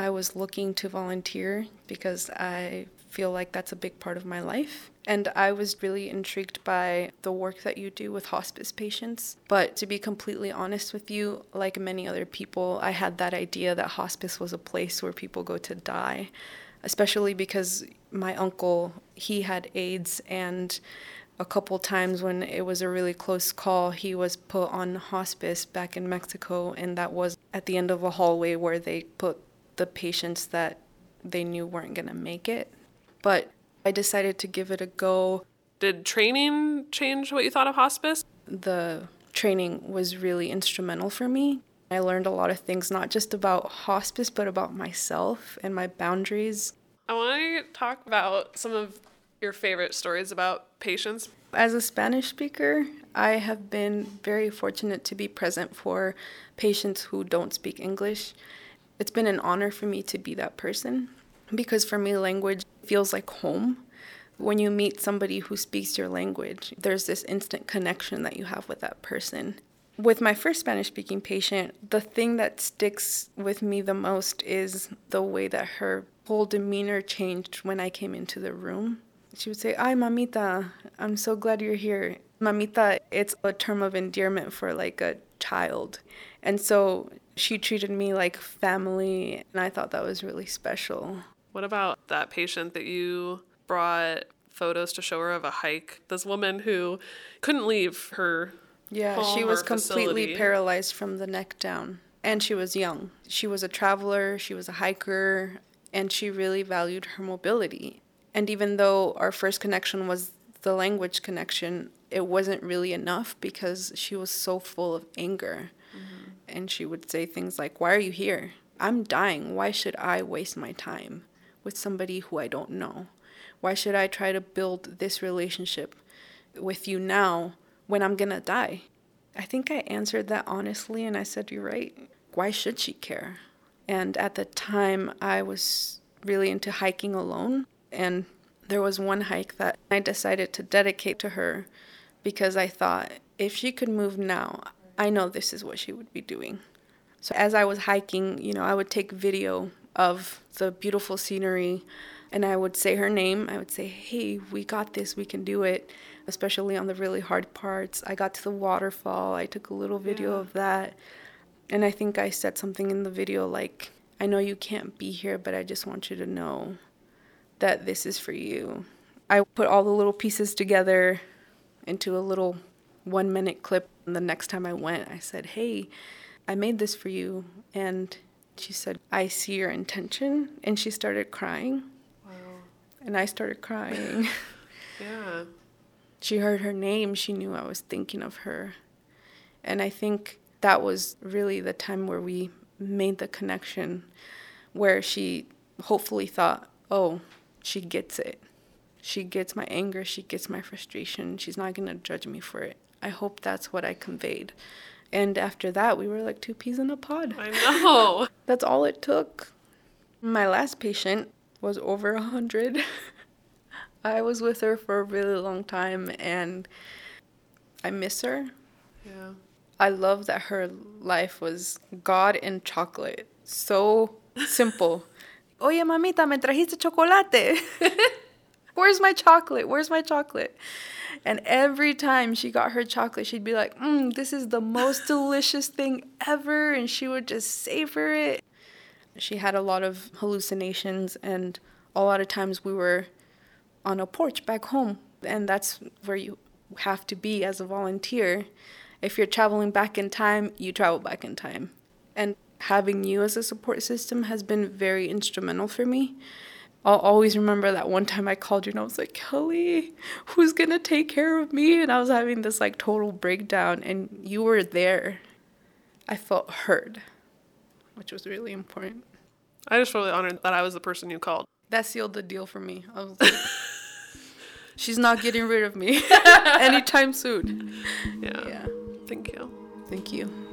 I was looking to volunteer because I feel like that's a big part of my life. And I was really intrigued by the work that you do with hospice patients. But to be completely honest with you, like many other people, I had that idea that hospice was a place where people go to die, especially because my uncle, he had AIDS and a couple times when it was a really close call, he was put on hospice back in Mexico, and that was at the end of a hallway where they put the patients that they knew weren't going to make it. But I decided to give it a go. Did training change what you thought of hospice? The training was really instrumental for me. I learned a lot of things, not just about hospice, but about myself and my boundaries. I want to talk about some of your favorite stories about patients? As a Spanish speaker, I have been very fortunate to be present for patients who don't speak English. It's been an honor for me to be that person because for me, language feels like home. When you meet somebody who speaks your language, there's this instant connection that you have with that person. With my first Spanish speaking patient, the thing that sticks with me the most is the way that her whole demeanor changed when I came into the room she would say, Ay, mamita, I'm so glad you're here. Mamita, it's a term of endearment for like a child. And so she treated me like family, and I thought that was really special. What about that patient that you brought photos to show her of a hike? This woman who couldn't leave her. Yeah, she was completely facility. paralyzed from the neck down. And she was young. She was a traveler, she was a hiker, and she really valued her mobility. And even though our first connection was the language connection, it wasn't really enough because she was so full of anger. And she would say things like, Why are you here? I'm dying. Why should I waste my time with somebody who I don't know? Why should I try to build this relationship with you now when I'm gonna die? I think I answered that honestly and I said, You're right. Why should she care? And at the time, I was really into hiking alone. And there was one hike that I decided to dedicate to her because I thought if she could move now, I know this is what she would be doing. So as I was hiking, you know, I would take video of the beautiful scenery and I would say her name. I would say, "Hey, we got this. We can do it." Especially on the really hard parts. I got to the waterfall. I took a little video yeah. of that. And I think I said something in the video like, "I know you can't be here, but I just want you to know that this is for you. I put all the little pieces together into a little one minute clip. And the next time I went, I said, Hey, I made this for you. And she said, I see your intention. And she started crying. Wow. And I started crying. yeah. She heard her name. She knew I was thinking of her. And I think that was really the time where we made the connection, where she hopefully thought, oh, she gets it. She gets my anger, she gets my frustration. She's not going to judge me for it. I hope that's what I conveyed. And after that, we were like two peas in a pod. I know. that's all it took. My last patient was over a 100. I was with her for a really long time and I miss her. Yeah. I love that her life was God and chocolate. So simple. Oye, mamita, me trajiste chocolate. Where's my chocolate? Where's my chocolate? And every time she got her chocolate, she'd be like, mm, this is the most delicious thing ever. And she would just savor it. She had a lot of hallucinations, and a lot of times we were on a porch back home. And that's where you have to be as a volunteer. If you're traveling back in time, you travel back in time. And having you as a support system has been very instrumental for me. I'll always remember that one time I called you and I was like, Kelly, who's gonna take care of me? And I was having this like total breakdown, and you were there. I felt heard, which was really important. I just really honored that I was the person you called. That sealed the deal for me. I was like, she's not getting rid of me anytime soon. Yeah. Yeah. Thank you. Thank you.